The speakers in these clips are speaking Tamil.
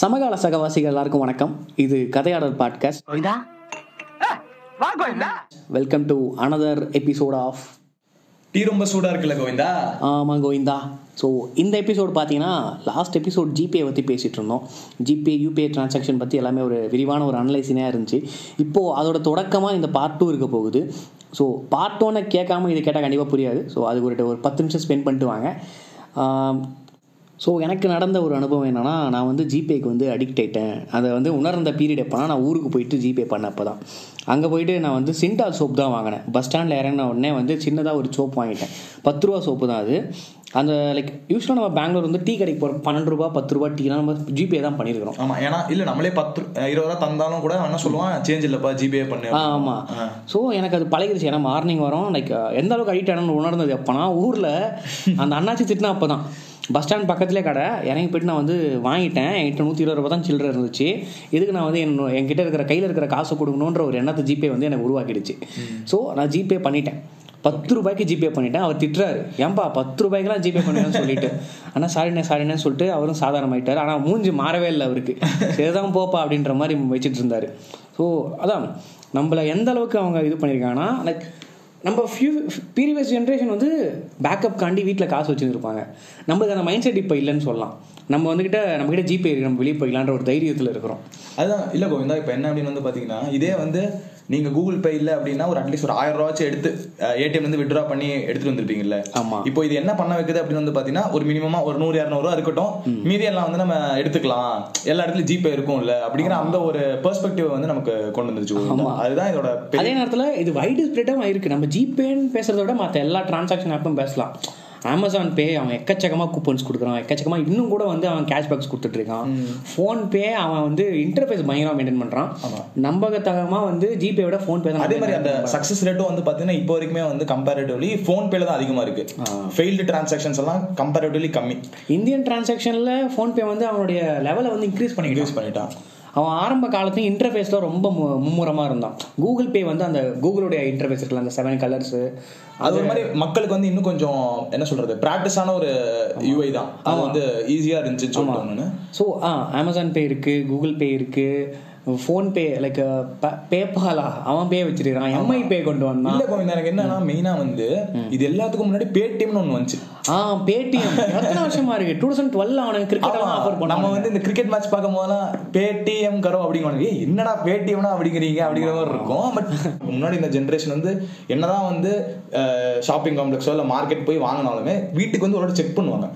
சமகால சகவாசிகள் எல்லாருக்கும் வணக்கம். இது கதையாடல் பாட்காஸ்ட் கோவிந்தா வா Govinda. Welcome to another episode of tea ரொம்ப சூடா இருக்குல்ல கோவிந்தா? ஆமாம் கோவிந்தா. ஸோ இந்த எபிசோடு பார்த்தீங்கன்னா லாஸ்ட் எபிசோட் ஜிபே பற்றி பேசிகிட்டு இருந்தோம். ஜிபே யூபிஐ டிரான்சாக்ஷன் பற்றி எல்லாமே ஒரு விரிவான ஒரு அனலைசினாக இருந்துச்சு. இப்போது அதோட தொடக்கமாக இந்த பார்ட் டூ இருக்க போகுது. ஸோ பார்ட் ஒன்னை கேட்காம இது கேட்டால் கண்டிப்பாக புரியாது. ஸோ அது ஒரு ஒரு பத்து நிமிஷம் ஸ்பெண்ட் பண்ணிட்டு வாங்க. ஸோ எனக்கு நடந்த ஒரு அனுபவம் என்னென்னா நான் வந்து ஜிபேக்கு வந்து அடிக்ட் ஆயிட்டேன். அதை வந்து உணர்ந்த பீரியட் எப்போனா நான் ஊருக்கு போயிட்டு ஜிபே பண்ண அப்போ தான் அங்கே போயிட்டு நான் வந்து சிண்டால் சோப் தான் வாங்கினேன். பஸ் ஸ்டாண்டில் இறங்கின உடனே வந்து சின்னதாக ஒரு சோப் வாங்கிட்டேன். பத்து ரூபா சோப்பு தான் அது. அந்த லைக் யூஸ்வலாக நம்ம பெங்களூர் வந்து டீ கடைக்கு போகிறோம் பன்னெண்டு ரூபா பத்து ரூபா டீலாம் நம்ம ஜிபே தான் பண்ணியிருக்கிறோம் ஆமா ஏன்னா இல்ல நம்மளே பத்து இருபது ரூபா தந்தாலும் கூட என்ன சொல்லுவான்? சேஞ்ச் இல்லப்பா ஜிபே பண்ணு ஆ. ஆமாம் ஸோ எனக்கு அது பழகிடுச்சு. ஏன்னா மார்னிங் வரும் லைக் எந்த அளவுக்கு அடிக்ட் ஆனு உணர்ந்தது எப்போனா ஊரில் அந்த அண்ணாச்சி திட்டினா அப்போ தான் பஸ் ஸ்டாண்ட் பக்கத்துலேயே கடை. இறங்கி போயிட்டு நான் வந்து வாங்கிட்டேன். என்கிட்ட நூற்றி இருபது ரூபா தான் சில்லறை இருந்துச்சு. இதுக்கு நான் வந்து என் என்கிட்ட இருக்கிற கையில் இருக்கிற காசை கொடுக்கணுன்ற ஒரு எண்ணத்தை ஜிபே வந்து எனக்கு உருவாக்கிடுச்சு. ஸோ நான் ஜிபே பண்ணிட்டேன். பத்து ரூபாய்க்கு ஜிபே பண்ணிட்டேன். அவர் திட்டுறாரு. ஏன்பா பத்து ரூபாய்க்குலாம் ஜிபே பண்ணுவேன்னு சொல்லிட்டு. ஆனால் சாரிண்ணே சாரிண்ணே சொல்லிட்டு அவரும் சாதாரணமாயிட்டார். ஆனால் மூஞ்சி மாறவே இல்லை அவருக்கு. சரிதான் போப்பா அப்படின்ற மாதிரி வச்சுட்டு இருந்தார். ஸோ அதான். நம்மளை எந்த அளவுக்கு அவங்க இது பண்ணியிருக்காங்கன்னா லைக் நம்ம ஃபியூ ப்ரீவியஸ் ஜென்ரேஷன் வந்து பேக்கப் காண்டி வீட்டில் காசு வச்சுருப்பாங்க நம்மளுக்கு அந்த மைண்ட் செட் இப்போ இல்லைன்னு சொல்லலாம். நம்ம வந்துக்கிட்ட நம்மக்கிட்ட ஜிபே இருக்கு நம்ம வெளியே போய்க்கலான்ற ஒரு தைரியத்தில் இருக்கிறோம். அதுதான். இல்லை கோவிந்தா இப்போ என்ன அப்படின்னு வந்து பார்த்தீங்கன்னா இதே வந்து நீங்க கூகுள் பே இல்ல அப்படின்னா ஒரு அட்லீஸ்ட் ஒரு ஆயிரம் ரூபாச்சும் எடுத்து ஏடிஎம் இருந்து வித்ட்ரா பண்ணி எடுத்துட்டு வந்திருப்பீங்கல்ல? ஆமா. இப்போ இது என்ன பண்ண வைக்குது அப்படின்னு வந்து பாத்தீங்கன்னா ஒரு மினிமமா ஒரு நூறு இரநூறு ரூபா இருக்கட்டும் மீதி எல்லாம் வந்து நம்ம எடுத்துக்கலாம். எல்லா இடத்துலயும் ஜிபே இருக்கும்ல அப்படிங்கிற அந்த ஒரு பெர்ஸ்பெக்டிவ் வந்து நமக்கு கொண்டு வந்துருச்சு. அதுதான் இதோட அதே நேரத்தில் இது வைடு ஸ்ப்ரெட்டாக இருக்கு நம்ம ஜிபேன்னு பேசுறத விட மற்ற எல்லா டிரான்சாக்ஷன் ஆப்பும் பேசலாம். அமேசான் பே அவன் எக்கச்சக்கமாக கூப்பன்ஸ் கொடுக்குறான். எக்கச்சக்கமாக இன்னும் கூட வந்து அவன் கேஷ்பேக்ஸ் கொடுத்துட்டு இருக்கான் ஃபோன் பே அவன் வந்து இன்டர்ஃபேஸ் பயங்கரமாக மெயின்டைன் பண்ணுறான் நம்பகத்தகமாக வந்து ஜிபே விட ஃபோன் பே தான் அதே மாதிரி அந்த சக்சஸ் ரேட்டும் வந்து பாத்தீங்கன்னா இப்போ வரைக்குமே வந்து கம்பேரிட்டிவ்லி ஃபோன் பேல தான் அதிகமா இருக்கு. ஃபெயில்டு டிரான்சாக்ஷன்ஸ் எல்லாம் கம்பேரிட்டிவ்லி கம்மி. இந்தியன் டிரான்சாக்ஷனில் ஃபோன்பே வந்து அவனுடைய லெவலை வந்து இன்க்ரீஸ் பண்ணிக்கிட்டு யூஸ் பண்ணிட்டான். அவன் ஆரம்ப காலத்துல இன்டர்ஃபேஸில் ரொம்ப மு- மும்முரமா இருந்தான். கூகுள் பே வந்து அந்த கூகுளுடைய இன்டர்ஃபேஸ் இருக்குல்ல அந்த செவன் கலர்ஸ் அது ஒரு மாதிரி மக்களுக்கு வந்து இன்னும் கொஞ்சம் என்ன சொல்றது பிராக்டிஸான ஒரு யூஐ தான். அது வந்து ஈஸியா இருந்துச்சுன்னு சொல்லிட்டு ஸோ ஆ அமேசான் பே இருக்கு கூகுள் பே இருக்கு ஃபோன்பே லைக் பேபாலா அவன் பே வச்சிருக்கான் எம்ஐ பே கொண்டு வந்தான். இல்ல எனக்கு என்னன்னா மெயினா வந்து இது எல்லாத்துக்கும் முன்னாடி பேடிஎம்னு ஒண்ணு வந்துச்சு. ஆ பேடிஎம். எத்தனை வருஷமா இருக்கு? டூ தௌசண்ட் டுவெல் அவனுக்கு கிரிக்கெட் ஆஃபர் நம்ம பண்ணாங்க வந்து இந்த கிரிக்கெட் மேட்ச் பார்க்கும் போதெல்லாம் பேடிஎம் கரோ அப்படிங்க ஏய் என்னடா பேடிஎம்னா அப்படிங்கிறீங்க? அப்படிங்கிற மாதிரி இருக்கும். பட் முன்னாடி இந்த ஜென்ரேஷன் வந்து என்னதான் வந்து ஷாப்பிங் காம்ப்ளெக்ஸோ இல்ல மார்க்கெட் போய் வாங்கினாலுமே வீட்டுக்கு வந்து ஒரு செக் பண்ணுவாங்க.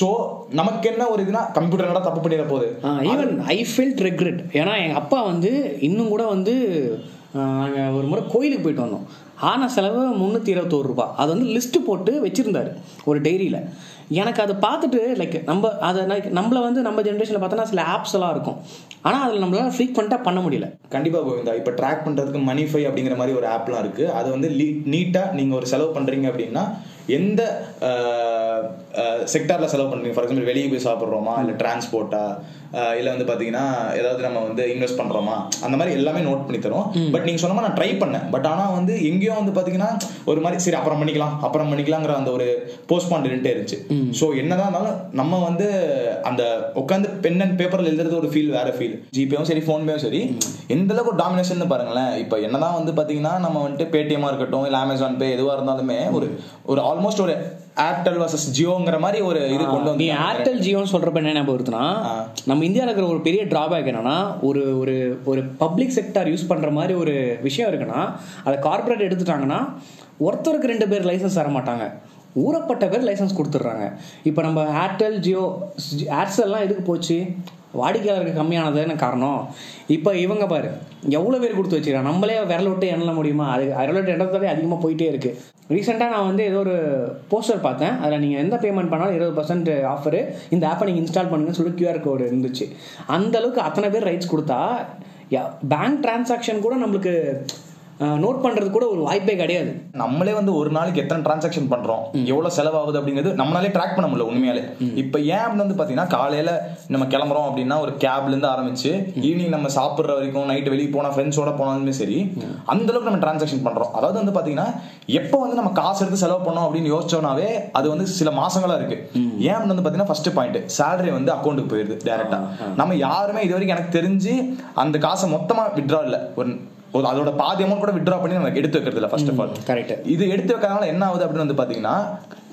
சோ நமக்கு என்ன ஒரு இதுனா கம்ப்யூட்டர் என்னடா தப்பு பண்ணிட போகுது? ஈவன் ஐ ஃபெல்ட் ரெக்ரெட் ஏன்னா எங்கள் அப்பா வந்து இன்னும் கூட வந்து நாங்கள் ஒரு முறை கோயிலுக்கு போயிட்டு வந்தோம். ஆன செலவு முந்நூற்றி இருபத்தோரு ரூபா. அது வந்து லிஸ்ட்டு போட்டு வச்சுருந்தாரு ஒரு டைரியில் எனக்கு அதை பார்த்துட்டு லைக் நம்ம அதை லைக் நம்மள வந்து நம்ம ஜென்ரேஷனில் பார்த்தோன்னா சில ஆப்ஸ் எல்லாம் இருக்கும். ஆனால் அதில் நம்மளால ஃப்ரீக்வெண்ட்டாக பண்ண முடியல. கண்டிப்பாக கோவிந்தா இப்போ ட்ராக் பண்ணுறதுக்கு மணிஃபை அப்படிங்கிற மாதிரி ஒரு ஆப்லாம் இருக்குது அது வந்து நீட்டாக நீங்கள் ஒரு செலவு பண்ணுறீங்க அப்படின்னா எந்த செக்டாரில் செலவு பண்ணுறீங்க ஃபார் எக்ஸாம்பிள் வெளியே போய் சாப்பிட்றோமா? இல்லை டிரான்ஸ்போர்ட்டா இல்ல வந்து பாத்தீங்கன்னா ஏதாவது நம்ம வந்து இன்வெஸ்ட் பண்றோமா? அந்த மாதிரி எல்லாமே நோட் பண்ணி தரும் பட் நீங்க சொன்ன நான் ட்ரை பண்ணேன். பட் ஆனா வந்து எங்கேயும் வந்து பாத்தீங்கன்னா ஒரு மாதிரி சரி அப்புறம் பண்ணிக்கலாம் அப்புறம் பண்ணிக்கலாங்கிற அந்த ஒரு போஸ்ட்பாண்ட் இருந்துட்டே இருந்துச்சு. ஸோ என்னதான் இருந்தாலும் நம்ம வந்து அந்த உட்காந்து பென் அண்ட் பேப்பர்ல எழுதுறது ஒரு ஃபீல் வேற ஃபீல் ஜிபேவும் சரி ஃபோன்பேவும் சரி. எந்த அளவுக்கு ஒரு டாமினேஷன் பாருங்களேன். இப்போ என்னதான் வந்து பாத்தீங்கன்னா நம்ம வந்துட்டு பேடிஎம்மா இருக்கட்டும் இல்ல அமேசான் பே எதுவா இருந்தாலுமே ஒரு ஒரு ஆல்மோஸ்ட் ஒரு ஏர்டெல் வர்சஸ் ஜியோங்கிற மாதிரி ஒரு இது கொண்டு நீ வந்து ஏர்டெல் ஜியோன்னு சொல்றப்ப என்ன ஞாபகம் வருதுன்னா நம்ம இந்தியாவில் இருக்கிற ஒரு பெரிய டிராபேக் என்னன்னா ஒரு ஒரு ஒரு பப்ளிக் செக்டார் யூஸ் பண்ற மாதிரி ஒரு விஷயம் இருக்குன்னா அதை கார்பரேட் எடுத்துட்டாங்கன்னா ஒருத்தருக்கு ரெண்டு பேர் லைசன்ஸ் தர மாட்டாங்க ஊறப்பட்ட பேர் லைசன்ஸ் கொடுத்துட்றாங்க. இப்போ நம்ம ஏர்டெல் ஜியோ ஏர்செல்லாம் எதுக்கு போச்சு? வாடிக்கையாளருக்கு கம்மியானதுன்னு காரணம். இப்போ இவங்க பாரு எவ்வளோ பேர் கொடுத்து வச்சிருக்காங்க நம்மளே விரல் விட்டு எண்ணல முடியுமா? அது விரல் விட்டு எண்ணத்தாலே அதிகமாக போயிட்டே இருக்கு. ரீசெண்டாக நான் வந்து ஏதோ ஒரு போஸ்டர் பார்த்தேன். அதில் நீங்கள் எந்த பேமெண்ட் பண்ணாலும் இருபது பர்சன்ட் ஆஃபரு இந்த ஆப்பை நீங்கள் இன்ஸ்டால் பண்ணுங்கன்னு சொல்லி கியூஆர் கோடு இருந்துச்சு. அந்தளவுக்கு அத்தனை பேர் ரைட்ஸ் கொடுத்தா பேங்க் டிரான்சாக்ஷன் கூட நம்மளுக்கு நோட் பண்றது கூட ஒரு வாய்ப்பே கிடையாது. நம்மளே வந்து ஒரு நாளைக்கு எத்தனை டிரான்சாக்ஷன் பண்றோம்? எவ்வளவு செலவாகுது அப்படிங்கிறது நம்மளாலே ட்ராக் பண்ண முடியல உண்மையாலே. இப்ப ஏன் அப்படின்னு வந்து பாத்தீங்கன்னா காலையில நம்ம கிளம்புறோம் அப்படின்னா ஒரு கேப்ல இருந்து ஆரம்பிச்சு ஈவினிங் நம்ம சாப்பிடுற வரைக்கும் நைட் வெளியே போனா ஃப்ரெண்ட்ஸோட போனாலுமே சரி அந்த அளவுக்கு நம்ம டிரான்சாக்ஷன் பண்றோம். அதாவது வந்து பாத்தீங்கன்னா எப்போ வந்து நம்ம காசு எடுத்து செலவு பண்ணோம் அப்படின்னு யோசிச்சோம்னாவே அது வந்து சில மாசங்களா இருக்கு. ஏன் வந்து பாத்தீங்கன்னா ஃபர்ஸ்ட் பாயிண்ட் சேலரி வந்து அக்கௌண்ட்டுக்கு போயிருது டைரக்டா நம்ம யாருமே இது வரைக்கும் எனக்கு தெரிஞ்சு அந்த காசை மொத்தமா விட்ரா இல்ல. ஒரு ஒரு அதோட பாதி அமௌண்ட் கூட விட்ரா பண்ணி நம்ம எடுத்து வைக்கிறது இல்ல ஃபர்ஸ்ட் ஆஃப் ஆல் கரெக்ட் இது எடுத்து வைக்கிறதுனால என்ன ஆகுது அப்படின்னு வந்து பாத்தீங்கன்னா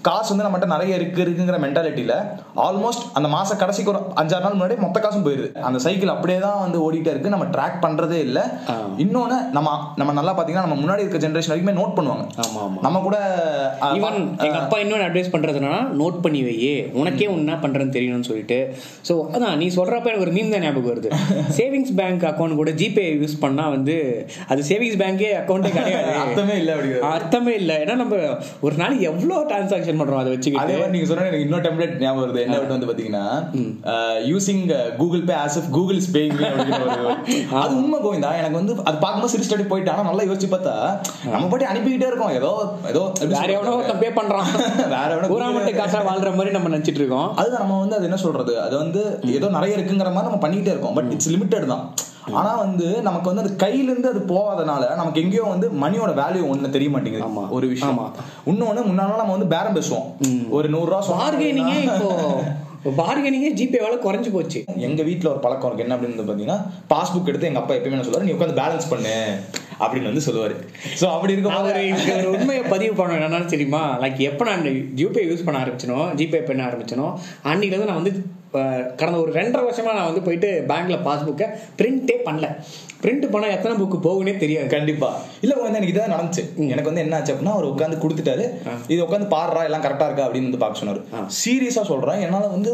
காசு வந்து நம்மகிட்ட நிறைய இருக்கு இருக்குங்கிற மென்டாலிட்டியில ஆல்மோஸ்ட் அந்த மாச கடைசிக்கு ஒரு அஞ்சாறு நாள் முன்னாடி மொத்த காசும் போயிருது. அந்த சைக்கிள் அப்படியே தான் வந்து ஓடிட்டே இருக்கு. நம்ம ட்ராக் பண்றதே இல்ல. இன்னொன்னு நம்ம நம்ம நல்லா பாத்தீங்கன்னா நம்ம முன்னாடி இருக்க ஜென்ரேஷன் வரைக்குமே நோட் பண்ணுவாங்க. நம்ம கூட ஈவன் எங்க அப்பா இன்னொன்று அட்வைஸ் பண்றதுனா நோட் பண்ணி வையே. உனக்கே என்ன பண்றேன்னு தெரியணும்னு சொல்லிட்டு. ஸோ அதான் நீ சொல்றப்ப எனக்கு ஒரு மீம் தான் ஞாபகம் வருது. சேவிங்ஸ் பேங்க் அக்கௌண்ட் கூட ஜிபே யூஸ் பண்ணா வந்து அது சேவிங்ஸ் பேங்கே அக்கௌண்ட்டே கிடையாது. அர்த்தமே இல்ல அர்த்தமே இல்லை. ஏன்னா நம்ம ஒரு நாளைக்கு எவ்வளோ டிரான்சாக்ஷன் பண்றோம் அதை அதே வச்சுக்கிட்டு மாதிரி நீங்க சொன்ன எனக்கு இன்னொரு டெம்ப்ளேட் ஞாபகம் வருது. என்ன வந்து பாத்தீங்கன்னா using Google Pay as if Google paying அது உண்மை கோவிந்தா. எனக்கு வந்து அது பார்க்கும்போது சிரிச்சு போயிட்டு ஆனா நல்லா யோசிச்சு பார்த்தா நம்ம பாட்டி அனுப்பிக்கிட்டே இருக்கோம். ஏதோ ஏதோ வேற எவனோ சொல்றது? பே பண்றான். வேற எவனோ ஊராமட்டு காசா வாழ்ற மாதிரி நம்ம நினைச்சிட்டு இருக்கோம். அதுதான் நம்ம வந்து அது என்ன சொல்றது? அது வந்து ஏதோ நிறைய இருக்குங்கிற மாதிரி நம்ம பண்ணிக்கிட்டே இருக்கோம். பட் இட்ஸ் லிமிட்டட் தான். ஆனா வந்து நமக்கு வந்து அது கையில இருந்து அது போகாதனால நமக்கு எங்கேயோ வந்து மணியோட வேல்யூ ஒண்ணு தெரிய. மாட்டேங்குது ஒரு விஷயம். இன்னொன்னு முன்னாடி நம்ம வந்து பேரம் பேசுவோம். ஒரு நூறு ரூபா சொன்னா பார்கெனிங்கே இப்போ பார்கெனிங்கே ஜிபேவால குறைஞ்சு போச்சு. எங்க வீட்ல ஒரு பழக்கம் இருக்கு. என்ன அப்படின்னு வந்து பாத்தீங்கன்னா பாஸ்புக் எடுத்து எங்க அப்பா எப்பயுமே என்ன சொல்லுவாரு நீ உட்காந்து பேலன்ஸ் பண்ணு. அப்படின்னு வந்து சொல்லுவாரு. சோ அப்படி இருக்கும் ஒரு உண்மையை பதிவு பண்ண என்னன்னு தெரியுமா? லைக் எப்போ நான் ஜிபே யூஸ் பண்ண ஆரம்பிச்சனோ ஜிபே பண்ண ஆரம்பிச்சனோ அன்னைக்கு வந்து நான் வந்து கடந்த ஒரு ரெண்டரை வருஷமா நான் வந்து போயிட்டு பேங்க்ல பாஸ்புக்கை பிரிண்டே பண்ணல. பிரிண்ட் பண்ணா எத்தனை புக்கு போகுனே தெரியாது. கண்டிப்பா. இல்ல வந்து எனக்கு இதான் நடந்துச்சு. எனக்கு வந்து என்ன ஆச்சு அப்படின்னா அவர் உட்காந்து கொடுத்துட்டாரு. இது உட்காந்து பாடுறா எல்லாம் கரெக்டா இருக்கா அப்படின்னு வந்து பார்க்க சொன்னாரு. சீரியஸா சொல்றேன் என்னால வந்து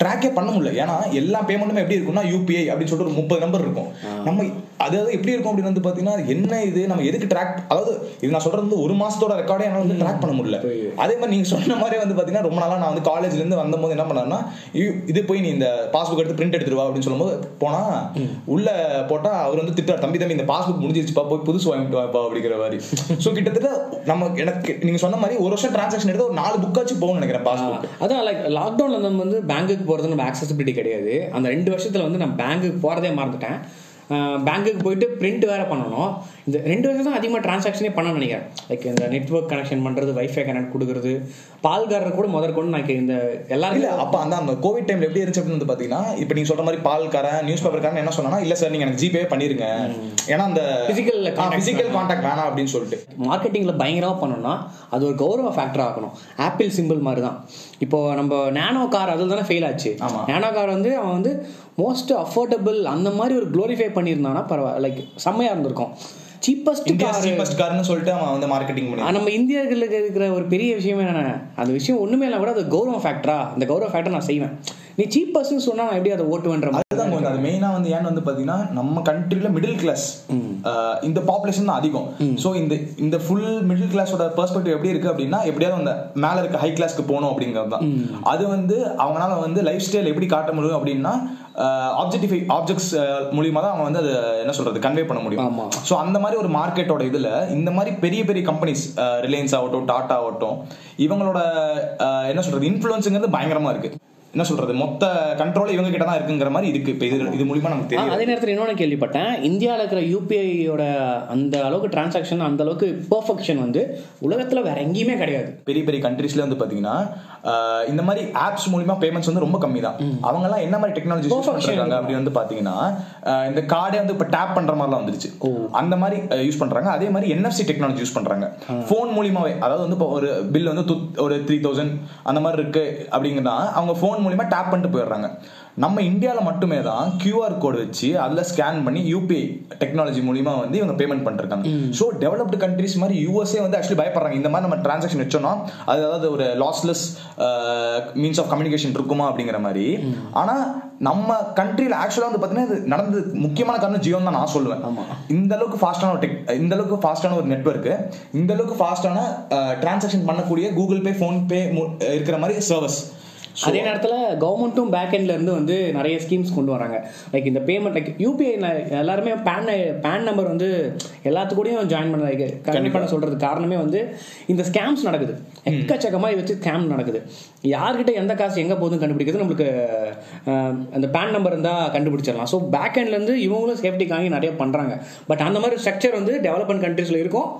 ட்ராக்கே பண்ண முடியல. ஏன்னா எல்லா பேமெண்ட்டுமே எப்படி இருக்கும்னா யூபிஐ அப்படின்னு சொல்லிட்டு ஒரு முப்பது நம்பர் இருக்கும். நம்ம அதாவது எப்படி இருக்கும் அப்படின்னு வந்து பாத்தீங்கன்னா என்ன இது நம்ம எதுக்கு ட்ராக் அதாவது இது நான் சொல்றது வந்து ஒரு மாசத்தோட ரெக்கார்டே என்னால வந்து ட்ராக் பண்ண முடியல. அதே மாதிரி நீங்க சொன்ன மாதிரி வந்து பாத்தீங்கன்னா ரொம்ப நாளா நான் வந்து காலேஜ்ல இருந்து வந்தபோது என்ன பண்ணேன்னா இது போய் நீ இந்த பாஸ்புக் எடுத்து பிரிண்ட் எடுத்துட்டு வா அப்படின்னு சொல்லும்போது போனா உள்ள போட்டா அவர் வந்து திட்டார் தம்பி தம்பி இந்த பாஸ்புக் முடிஞ்சிருச்சுப்பா போய் புதுசு வாங்கிட்டு வாப்பா அப்படிங்கிற மாதிரி. சோ கிட்டத்தட்ட நம்ம எனக்கு நீங்க சொன்ன மாதிரி ஒரு வருஷம் டிரான்சாக்ஷன் எடுத்து ஒரு நாலு புக்காச்சும் போகணும்னு நினைக்கிறேன் பாஸ்புக் அதான் லைக் லாக்டவுன்ல நம்ம வந்து பேங்குக்கு போறது நம்ம ஆக்சசிபிலிட்டி கிடையாது. அந்த ரெண்டு வருஷத்துல வந்து நான் பேங்குக்கு போறதே மறந்துட்டேன். பேங்க்குக்கு போயிட்டு பிரிண்ட் வேற பண்ணணும். இந்த ரெண்டு வருஷம் தான் அதிகமாக டிரான்சாக்ஷனே பண்ண நினைக்கிறேன். லைக் இந்த நெட்வொர்க் கனெக்ஷன் பண்றது வைஃபை கனெக்ட் கொடுக்கறது பால்காரர் கூட முதற்கொண்டு நான் இந்த இல்ல எல்லாரும் அப்ப அந்த அந்த கோவிட் டைம்ல எப்படி இருந்துச்சு அப்படின்னு வந்து பாத்தீங்கன்னா இப்ப நீங்க சொல்ற மாதிரி பால்காரன் நியூஸ் பேப்பர்காரன் என்ன சொன்னா இல்ல சார் நீங்க எனக்கு ஜிபே பண்ணிருங்க. ஏன்னா அந்த Physical contact பிசிக்கல் கான்டாக்ட் வேணாம் அப்படின்னு சொல்லிட்டு. மார்க்கெட்டிங்ல பயங்கரமா பண்ணணும்னா அது ஒரு கௌரவ ஃபேக்டர் ஆகணும். ஆப்பிள் சிம்பிள் மாதிரி தான் இப்போ நம்ம நேனோ கார் அதில் தானே ஃபெயில் ஆச்சு. நேனோ கார் வந்து அவன் வந்து மோஸ்ட் அஃபோர்டபுள் அந்த மாதிரி ஒரு க்ளோரிஃபை பண்ணியிருந்தானா பரவாயில்ல லைக் செம்மையா இருந்திருக்கும். சீப்பஸ்ட் இந்தியா கார் சீபஸ்ட் கார்னு சொல்லிட்டு அவன் வந்து மார்க்கெட்டிங் பண்ணி நம்ம இந்தியர்களுக்கு இருக்கிற ஒரு பெரிய விஷயம் என்ன அந்த விஷயம் ஒண்ணுமே இல்லை கூட அது கௌரவ ஃபேக்டரா அந்த கௌரவ ஃபேக்டர் நான் செய்வேன். நீ சீப்பஸ்ட்னு சொன்னா நான் எப்படி அதை ஓட்டுவேன்ற அதுதான் கொஞ்சம் அது மெயினா வந்து ஏன்னு வந்து பாத்தீங்கன்னா நம்ம கண்ட்ரில மிடில் கிளாஸ் இந்த பாப்புலேஷன் தான் அதிகம். சோ இந்த இந்த ஃபுல் மிடில் கிளாஸோட பெர்ஸ்பெக்டிவ் எப்படி இருக்கு அப்படின்னா எப்படியாவது அந்த மேல இருக்க ஹை கிளாஸ்க்கு போகணும் அப்படிங்கிறது தான். அது வந்து அவங்களால வந்து லைஃப் ஸ்டைல் எப்படி காட்ட முடியும் அப்படின்னா ஆப்ஜெக்டிஃபை ஆப்ஜெக்ட்ஸ் மூலியமா தான் அவங்க வந்து அதை என்ன சொல்றது கன்வே பண்ண முடியும். ஸோ அந்த மாதிரி ஒரு மார்க்கெட்டோட இதுல இந்த மாதிரி பெரிய பெரிய கம்பெனிஸ் ரிலையன்ஸ் ஆகட்டும் டாடா ஆகட்டும் இவங்களோட என்ன சொல்றது இன்ஃப்ளூயன்ஸுங்கிறது பயங்கரமா இருக்கு. என்ன சொல்றது மொத்த கண்ட்ரோல் இவங்க கிட்ட தான் இருக்குங்கிற மாதிரி இருக்கு. இப்போ இது இது மூலியமா நமக்கு தெரியும் அதே நேரத்தில் இன்னொன்று கேள்விப்பட்டேன். இந்தியாவில் இருக்கிற யூபிஐயோட அந்த அளவுக்கு டிரான்சாக்ஷன் அந்த அளவுக்கு பெர்ஃபெக்ஷன் வந்து உலகத்தில் வேற எங்கேயுமே கிடையாது. பெரிய பெரிய கண்ட்ரீஸ்ல வந்து பாத்தீங்கன்னா அஹ், இந்த மாதிரி ஆப்ஸ் மூலியமா பேமெண்ட்ஸ் வந்து ரொம்ப கம்மி தான் அவங்க எல்லாம் என்ன மாதிரி டெக்னாலஜி யூஸ் பண்றாங்க அப்படி வந்து பாத்தீங்கன்னா இந்த கார்டே வந்து இப்ப டேப் பண்ற மாதிரிலாம் வந்துருச்சு. அந்த மாதிரி யூஸ் பண்றாங்க. அதே மாதிரி என்எஃப்சி டெக்னாலஜி யூஸ் பண்றாங்க. ஃபோன் மூலியமாவே அதாவது வந்து இப்போ ஒரு பில் வந்து ஒரு த்ரீ தௌசண்ட் அந்த மாதிரி இருக்கு அப்படிங்கன்னா அவங்க ஃபோன் மூலியமா டேப் பண்ணிட்டு போயிடுறாங்க. நம்ம இந்தியாவில் மட்டுமே தான் கியூஆர் கோடு வச்சு அதில் ஸ்கேன் பண்ணி யூபிஐ டெக்னாலஜி மூலியமா வந்து இவங்க பேமெண்ட் பண்ணிருக்காங்க ஸோ டெவலப்டு கண்ட்ரீஸ் மாதிரி யூஎஸ்ஏ வந்து ஆக்சுவலி பயப்படுறாங்க. இந்த மாதிரி நம்ம டிரான்சாக்ஷன் வச்சோம்னா அது அதாவது ஒரு லாஸ்லெஸ் மீன்ஸ் ஆஃப் கம்யூனிகேஷன் இருக்குமா அப்படிங்கிற மாதிரி. ஆனா நம்ம கண்ட்ரியில் ஆக்சுவலாக வந்து பார்த்தீங்கன்னா இது நடந்தது முக்கியமான காரணம் ஜியோ தான் நான் சொல்லுவேன். இந்த அளவுக்கு ஃபாஸ்டான ஒரு டெக் இந்த அளவுக்கு ஃபாஸ்டான ஒரு நெட்ஒர்க் இந்த அளவுக்கு ஃபாஸ்டான டிரான்சாக்ஷன் பண்ணக்கூடிய கூகுள் பே ஃபோன் பே இருக்கிற மாதிரி சர்வீஸ் அதே நேரத்தில் கவர்மெண்ட்டும் பேக் எண்ட்ல இருந்து வந்து நிறைய ஸ்கீம்ஸ் கொண்டு வராங்க. லைக் இந்த பேமெண்ட் லைக் யூபிஐ எல்லாருமே பேன் பேன் நம்பர் வந்து எல்லாத்துக்கூடயும் ஜாயின் பண்ண கம்மி பண்ண சொல்றது காரணமே வந்து இந்த ஸ்கேம்ஸ் நடக்குது. எக்கச்சக்கமாக வச்சு ஸ்கேம் நடக்குது. யார்கிட்ட எந்த காசு எங்கே போகுதுன்னு கண்டுபிடிக்கிறது நம்மளுக்கு அந்த பேன் நம்பர் இருந்தால் கண்டுபிடிச்சிடலாம். ஸோ பேக் எண்ட்லேருந்து இவங்களும் சேஃப்டிக்காக நிறைய பண்ணுறாங்க பட் அந்த மாதிரி ஸ்ட்ரக்சர் வந்து டெவலப்மெண்ட் கண்ட்ரீஸில் இருக்கும்.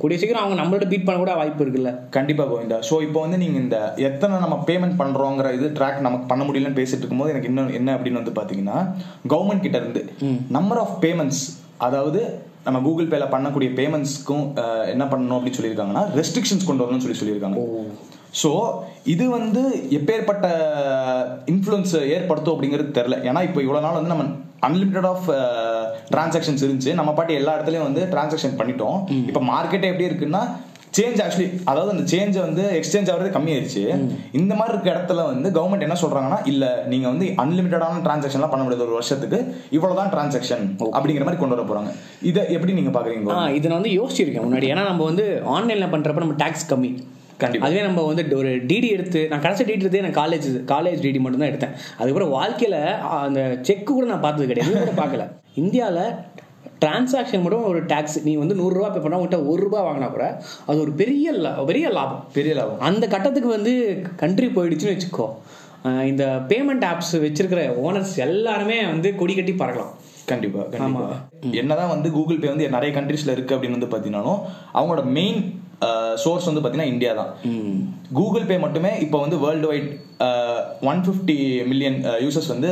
கூடிய சீக்கிரம் அவங்க நம்மளோட பீட் பண்ண கூட வாய்ப்பு இருக்குல்ல. கண்டிப்பா கோவிந்தா. ஸோ இப்போ வந்து நீங்க இந்த எத்தனை நம்ம பேமெண்ட் பண்றோங்கிற இது ட்ராக் நமக்கு பண்ண முடியலன்னு பேசிட்டு இருக்கும்போது எனக்கு இன்னும் என்ன அப்படின்னு வந்து பாத்தீங்கன்னா கவர்மெண்ட் கிட்ட இருந்து நம்பர் ஆஃப் பேமெண்ட்ஸ் அதாவது நம்ம கூகுள் பேல பண்ணக்கூடிய பேமெண்ட்ஸ்க்கும் என்ன பண்ணணும் அப்படின்னு சொல்லியிருக்காங்கன்னா ரெஸ்ட்ரிக்ஷன்ஸ் கொண்டு வரணும்னு சொல்லி சொல்லியிருக்காங்க. ஸோ இது வந்து எப்பேற்பட்ட இன்ஃப்ளூயன்ஸ் ஏற்படுத்தும் அப்படிங்கிறது தெரில ஏன்னா இப்போ இவ்வளோ நாள் வந்து நம்ம அன்லிமிட்டட் ஆஃப் டிரான்சாக்ஷன்ஸ் இருந்துச்சு. நம்ம பாட்டு எல்லா இடத்துலையும் வந்து டிரான்சாக்ஷன் பண்ணிட்டோம். இப்போ மார்க்கெட்டே எப்படி இருக்குன்னா சேஞ்ச் ஆக்சுவலி அதாவது அந்த சேஞ்ச் வந்து எக்ஸ்சேஞ்ச் ஆகிறது கம்மியாயிருச்சு. இந்த மாதிரி இருக்க இடத்துல வந்து கவர்மெண்ட் என்ன சொல்றாங்கன்னா இல்ல நீங்க வந்து அன்லிமிட்டடான டிரான்சாக்ஷன்லாம் பண்ண முடியாது. ஒரு வருஷத்துக்கு இவ்வளவுதான் டிரான்சாக்ஷன் அப்படிங்கிற மாதிரி கொண்டு வர போறாங்க. இதை எப்படி நீங்க பாக்குறீங்க இதை நான் வந்து யோசிச்சிருக்கேன் முன்னாடி. ஏன்னா நம்ம வந்து ஆன்லைனில் பண்ணுறப்ப நம்ம டேக்ஸ் கம்மி. அதுவே நம்ம வந்து ஒரு டிடி எடுத்து நான் கடைசி டிடி எடுத்தே நான் காலேஜ் காலேஜ் டிடி மட்டும் தான் எடுத்தேன். அதுக்கப்புறம் வாழ்க்கையில் அந்த செக்கு கூட நான் பார்த்தது கிடையாது. கூட பார்க்கல. இந்தியாவில் டிரான்சாக்ஷன் மட்டும் ஒரு டேக்ஸ் நீ வந்து நூறுரூவா பே பண்ணால் உங்கள்கிட்ட ஒரு ரூபா வாங்கினா கூட அது ஒரு பெரிய லா- பெரிய லாபம். பெரிய லாபம். அந்த கட்டத்துக்கு வந்து கண்ட்ரி போயிடுச்சுன்னு வச்சுக்கோ. இந்த பேமெண்ட் ஆப்ஸ் வச்சிருக்கிற ஓனர்ஸ் எல்லாருமே வந்து கொடி கட்டி பறக்கலாம். கண்டிப்பா கண்டிப்பா. என்னதான் வந்து கூகுள் பே வந்து நிறைய கண்ட்ரீஸ்ல இருக்கு அப்படின்னு வந்து பாத்தீங்கன்னாலும் அவங்களோட மெயின் சோர்ஸ் வந்து பாத்தீங்கன்னா இந்தியா தான் கூகுள் பே மட்டுமே இப்போ வந்து worldwide one fifty million users வந்து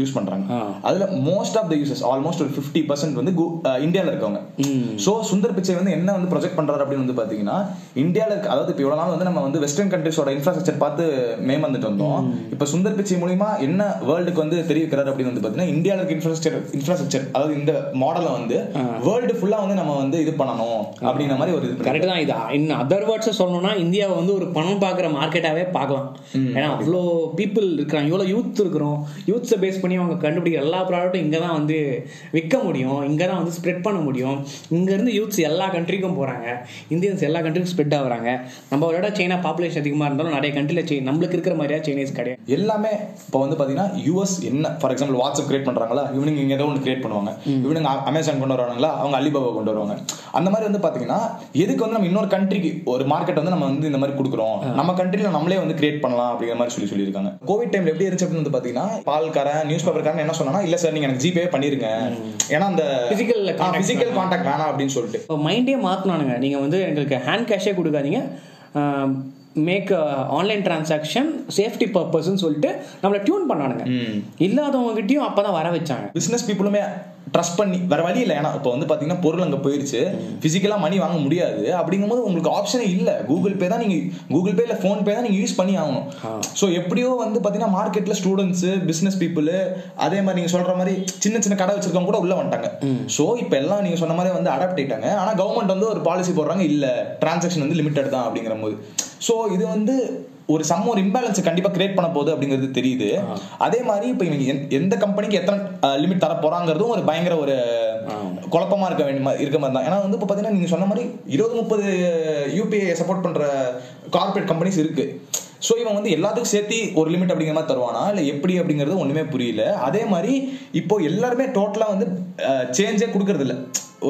யூஸ் பண்றாங்க. அதுல most of the users almost ஒரு ஃபிஃப்டி பர்சன்ட் வந்து இந்தியால இருக்கவங்க. ஸோ சுந்தர் பிச்சை வந்து என்ன வந்து ப்ரொஜெக்ட் பண்றாரு அப்படின்னு வந்து பாத்தீங்கன்னா இந்தியால இருக்க அதாவது இப்போ இவ்வளவு நாள் வந்து நம்ம வந்து வெஸ்டர்ன் கண்ட்ரிஸோட இன்ஃப்ராஸ்ட்ரக்சர் பார்த்து மேம்பந்துட்டு வந்தோம். இப்போ சுந்தர் பிச்சை மூலியமா என்ன வேர்ல்டுக்கு வந்து தெரிவிக்கிறாரு அப்படின்னு வந்து பாத்தீங்கன்னா இந்தியால இருக்க இன்ஃப்ராஸ்ட்ரக்சர் இன்ஃப்ராஸ்ட்ரக்சர் அதாவது இந்த மாடலை வந்து வேர்ல்டு ஃபுல்லா வந்து நம்ம வந்து இது பண்ணணும் அப்படிங்கிற மாதிரி ஒரு கரெக்ட் தான் இது. இன்னும் அதர் வேர்ட்ஸ் சொல்லணும்னா இந்தியாவை வந்து ஒரு பணம் பார்க்குற மார்க்கெட்டாவே பார்க்கலாம். ஏன்னா அவ்வளோ பீப்புள் இருக்கிறாங்க இவ்வளோ யூத் இருக்கிறோம். யூத்ஸை பேஸ் பண்ணி அவங்க கண்டுபிடிக்கிற எல்லா ப்ராடக்ட்டும் இங்கே தான் வந்து விற்க முடியும். இங்கே தான் வந்து ஸ்ப்ரெட் பண்ண முடியும். இங்கேருந்து யூத்ஸ் எல்லா கண்ட்ரிக்கும் போகிறாங்க இந்தியன்ஸ் எல்லா கண்ட்ரிக்கும் ஸ்ப்ரெட் ஆகுறாங்க. நம்ம விட சைனா பாப்புலேஷன் அதிகமாக இருந்தாலும் நிறைய கண்ட்ரியில் செய் நம்மளுக்கு இருக்கிற மாதிரியா சைனீஸ் கிடையாது. எல்லாமே இப்போ வந்து பாத்தீங்கன்னா யூஎஸ் என்ன ஃபார் எக்ஸாம்பிள் வாட்ஸ்அப் கிரியேட் பண்றாங்களா? இவனுங்க இங்க ஏதோ ஒன்று கிரியேட் பண்ணுவாங்க. இவனுங்க அமேசான் கொண்டு வருவாங்களா? அவங்க அலிபாபா கொண்டு வருவாங்க. அந்த மாதிரி வந்து பாத்தீங்கன்னா எதுக்கு வந்து நம்ம இன்னொரு கண்ட்ரிக்கு ஒரு மார்க்கெட் வந்து நம்ம வந்து இந்த மாதிரி கொடுக்குறோம்? நம்ம கண்ட்ரில நம்மளே வந்து கிரியேட் பண்ணலாம் அப்படிங்கிற மாதிரி சொல்லி சொல்லியிருக்காங்க. கோவிட் டைம்ல எப்படி இருந்துச்சு அப்படின்னு வந்து பாத்தீங்கன்னா பால்காரன் நியூஸ் பேப்பர்காரன் என்ன சொன்னா இல்ல சார் நீங்க எனக்கு ஜிபே பண்ணிருங்க. ஏன்னா அந்த Physical contact பிசிக்கல் கான்டாக்ட் வேணாம் அப்படின்னு சொல்லிட்டு. மைண்டே மாற்றினானுங்க நீங்கள் வந்து எங்களுக்கு ஹேண்ட் கேஷே கொடுக்காதீங்க. மேக் ஆன்லைன் டிரான்சாக்ஷன் சேஃப்டி பர்பஸ்ன்னு சொல்லிட்டு நம்மளை டியூன் பண்ணானுங்க. இல்லாதவங்ககிட்டயும் அப்போ தான் வர வச்சாங்க. பிசினஸ் பீப்புளுமே ட்ரஸ்ட் பண்ணி வேற வழி இல்லை. ஏன்னா இப்போ வந்து பாத்தீங்கன்னா பொருள் அங்க போயிருச்சு. பிசிக்கலா மணி வாங்க முடியாது. அப்படிங்கும்போது உங்களுக்கு ஆப்ஷனே இல்ல. கூகுள் பே தான் நீங்க கூகுள் பே இல்ல ஃபோன் பே தான் நீங்க யூஸ் பண்ணி ஆகணும். ஸோ எப்படியோ வந்து பாத்தீங்கன்னா மார்க்கெட்ல ஸ்டூடெண்ட்ஸ் பிசினஸ் பீப்புள் அதே மாதிரி நீங்க சொல்ற மாதிரி சின்ன சின்ன கடை வச்சிருக்கவங்க கூட உள்ள வந்துட்டாங்க. ஸோ இப்போ எல்லாம் நீங்க சொன்ன மாதிரி வந்து அடாப்ட் ஆயிட்டாங்க. ஆனா கவர்மெண்ட் வந்து ஒரு பாலிசி போடுறாங்க இல்ல. டிரான்சாக்ஷன் வந்து லிமிட்டட் தான் அப்படிங்கிற போது ஸோ இது வந்து ஒரு சம் ஒரு இம்பேலன்ஸ் கண்டிப்பா கிரியேட் பண்ண போகுது அப்படிங்கிறது தெரியுது. அதே மாதிரி இப்போ இவங்க எந்த- கம்பெனிக்கு எத்தனை லிமிட் தர போறாங்கிறதும் ஒரு பயங்கர ஒரு குழப்பமா இருக்க வேண்டிய இருக்க மாதிரி தான். ஏன்னா வந்து இப்போ பார்த்தீங்கன்னா நீங்க சொன்ன மாதிரி இருபது முப்பது யூபிஐ சப்போர்ட் பண்ற கார்பரேட் கம்பெனிஸ் இருக்கு. ஸோ இவன் வந்து எல்லாத்துக்கும் சேர்த்து ஒரு லிமிட் அப்படிங்கிற மாதிரி தருவானா? இல்லை எப்படி அப்படிங்கிறது ஒன்றுமே புரியல. அதே மாதிரி இப்போ எல்லாருமே டோட்டலாக வந்து சேஞ்சே கொடுக்கறது இல்ல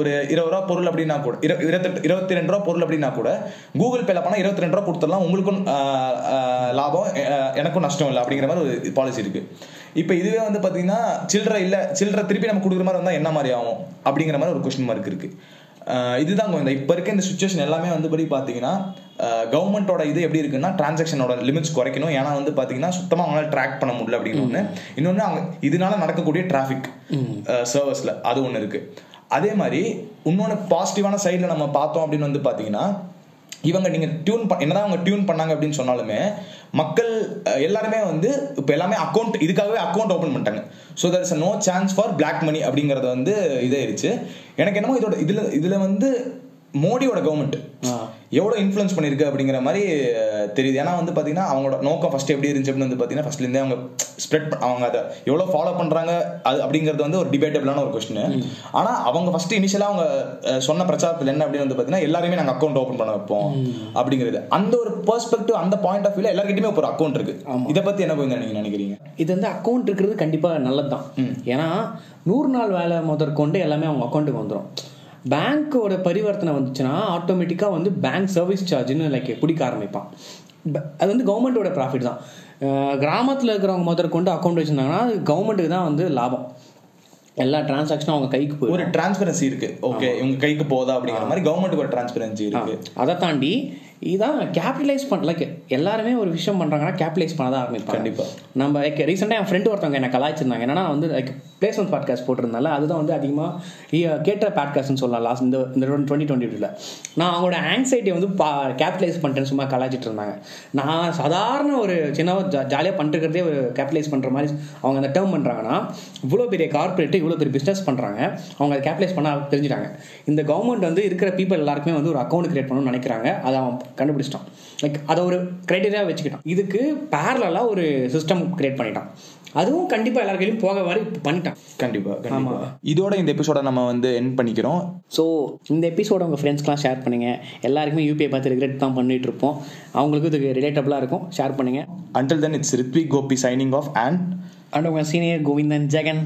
ஒரு இருபது ரூபா பொருள் அப்படின்னா கூட இரு- இருபத்தெட்டு இருபத்தி ரெண்டு ரூபா பொருள் அப்படின்னா கூட கூகுள் பேல பண்ணா இருபத்தி ரெண்டு ரூபா கொடுத்துடலாம். உங்களுக்கும் லாபம் எனக்கும் நஷ்டம் இல்லை அப்படிங்கிற மாதிரி ஒரு பாலிசி இருக்கு. இப்போ இதுவே வந்து பாத்தீங்கன்னா சில்லறை இல்ல சில்லறை திருப்பி நம்ம கொடுக்குற மாதிரி வந்தா என்ன மாதிரி ஆகும்? அப்படிங்கிற மாதிரி ஒரு கொஸ்டின் மார்க் இருக்கு. இதுதான் இந்த இப்போ இருக்க இந்த சுச்சுவேஷன் எல்லாமே வந்து படி பார்த்தீங்கன்னா கவர்மெண்ட்டோட இது எப்படி இருக்குன்னா டிரான்சாக்ஷனோட லிமிட்ஸ் குறைக்கணும். ஏன்னா வந்து பார்த்தீங்கன்னா சுத்தமாக அவங்களால ட்ராக் பண்ண முடியல அப்படின்னு ஒன்று இன்னொன்று அவங்க இதனால நடக்கக்கூடிய டிராஃபிக் சர்வஸில் அது ஒன்று இருக்கு. அதே மாதிரி இன்னொன்று பாசிட்டிவான சைடில் நம்ம பார்த்தோம் அப்படின்னு வந்து பார்த்தீங்கன்னா இவங்க நீங்கள் டியூன் என்னதான் அவங்க டியூன் பண்ணாங்க அப்படின்னு சொன்னாலுமே மக்கள் எல்லாருமே வந்து இப்போ எல்லாமே அக்கௌண்ட் இதுக்காகவே அக்கௌண்ட் ஓப்பன் பண்ணிட்டாங்க. So there is no chance for black money அப்படிங்கிறது வந்து இதாயிருச்சு. எனக்கு என்னமோ இதோட இதில் இதில் வந்து மோடியோட கவர்மெண்ட். எவ்வளோ இன்ஃப்ளூயன்ஸ் பண்ணியிருக்கு அப்படிங்கிற மாதிரி தெரியுது. ஏன்னா வந்து பார்த்தீங்கன்னா அவங்களோட நோக்கம் ஃபர்ஸ்ட் எப்படி இருந்துச்சு அப்படின்னு வந்து பார்த்தீங்கன்னா ஃபர்ஸ்ட்லேருந்தே அவங்க ஸ்ப்ரெட் அவங்க அதை எவ்வளோ ஃபாலோ பண்ணுறாங்க அது அப்படிங்கிறது வந்து ஒரு டிபேட்டபிளான ஒரு கொஸ்டின் ஆனால் அவங்க ஃபர்ஸ்ட் இனிஷியலாக அவங்க சொன்ன பிரச்சாரத்தில் என்ன அப்படின்னு வந்து பார்த்தீங்கன்னா எல்லாருமே நாங்கள் அக்கௌண்ட் ஓப்பன் பண்ண வைப்போம் அப்படிங்கிறது. அந்த ஒரு பெர்ஸ்பெக்டிவ் அந்த பாயிண்ட் ஆஃப் வியூல எல்லாருக்கிட்டையுமே ஒரு அக்கௌண்ட் இருக்கு. இதை பற்றி என்ன போய் நீங்க நினைக்கிறீங்க? இது வந்து அக்கௌண்ட் இருக்கிறது கண்டிப்பாக நல்லது தான் ஏன்னா நூறு நாள் வேலை முதற்கொண்டு எல்லாமே அவங்க அக்கௌண்ட்டுக்கு வந்துடும் பேங்க்கோட பரிவர்த்தனை வந்துச்சுன்னா ஆட்டோமேட்டிக்காக வந்து பேங்க் சர்வீஸ் சார்ஜ்னு லைக் பிடிக்க ஆரம்பிப்பான். அது வந்து கவர்மெண்ட்டோட ப்ராஃபிட் தான். கிராமத்தில் இருக்கிறவங்க முதற்கொண்டு அக்கௌண்ட் வச்சுருந்தாங்கன்னா அது கவர்மெண்ட்டுக்கு தான் வந்து லாபம். எல்லா டிரான்சாக்ஷனும் அவங்க கைக்கு போயிடும். ஒரு டிரான்ஸ்பரன்சி இருக்கு. ஓகே இவங்க கைக்கு போதா அப்படிங்கிற மாதிரி கவர்மெண்ட்டுக்கு ஒரு டிரான்ஸ்பரன்சி இருக்கு. அதை தாண்டி இதான் கேபிட்டலைஸ் பண்ண லைக் எல்லாருமே ஒரு விஷயம் பண்ணுறாங்கன்னா கேபிட்டலைஸ் பண்ண தான் ஆரம்பிப்பாங்க. கண்டிப்பா. நம்ம லைக் ரீசெண்டாக என் ஃப்ரெண்டு ஒருத்தவங்க என்ன கலாய்ச்சிருந்தாங்க. என்னன்னா வந்து லைக் பிளேஸ்மெண்ட் பாட்காஸ்ட் போட்டிருந்தால அதுதான் வந்து அதிகமாக கேட்ட பாட்காஸ்ட்னு சொல்லலாம். லாஸ்ட் இந்த இந்த டுவெண்ட்டி டுவெண்ட்டி டூவில் நான் அவங்களோட ஆங்ஸைட்டியை வந்து பா கேபிட்டலைஸ் பண்ணிட்டேன்னு சும்மா கலாய்ச்சிட்டு இருந்தாங்க. நான் சாதாரண ஒரு சின்ன ஜாலியாக பண்ணிருக்கிறதே ஒரு கேபிட்டலைஸ் பண்ணுற மாதிரி அவங்க அந்த டேர்ம் பண்ணுறாங்கன்னா இவ்வளோ பெரிய கார்பரேட் இவ்வளோ பெரிய பிஸ்னஸ் பண்ணுறாங்க அவங்க அதை கேபிட்டலைஸ் பண்ண தெரிஞ்சுட்டாங்க. இந்த கவர்மெண்ட் வந்து இருக்கிற பீப்பிள் எல்லாருக்குமே வந்து ஒரு அக்கௌண்ட் கிரியேட் பண்ணணும்னு நினைக்கிறாங்க. அதை அவன் கண்டுபிடிச்சிட்டான். லைக் அதை ஒரு கிரைட்டீரியா வச்சுக்கிட்டான். இதுக்கு பேரலாக ஒரு சிஸ்டம் கிரியேட் பண்ணிட்டான். அதுவும் கண்டிப்பாக எல்லார் கையிலும் போக மாதிரி பண்ணிட்டான். கண்டிப்பா கண்டிப்பா. இதோட இந்த எபிசோட நம்ம வந்து என் பண்ணிக்கிறோம். ஸோ இந்த எபிசோட உங்கள் ஃப்ரெண்ட்ஸ்க்குலாம் ஷேர் பண்ணுங்கள் எல்லாருக்குமே யூபிஐ பார்த்து ரிக்ரெட் தான் பண்ணிட்டு இருப்போம். அவங்களுக்கும் இதுக்கு ரிலேட்டபுளாக இருக்கும். ஷேர் பண்ணுங்கள் until then it's Rithvik Gopi signing off and and உங்கள் சீனியர் கோவிந்தன் ஜெகன்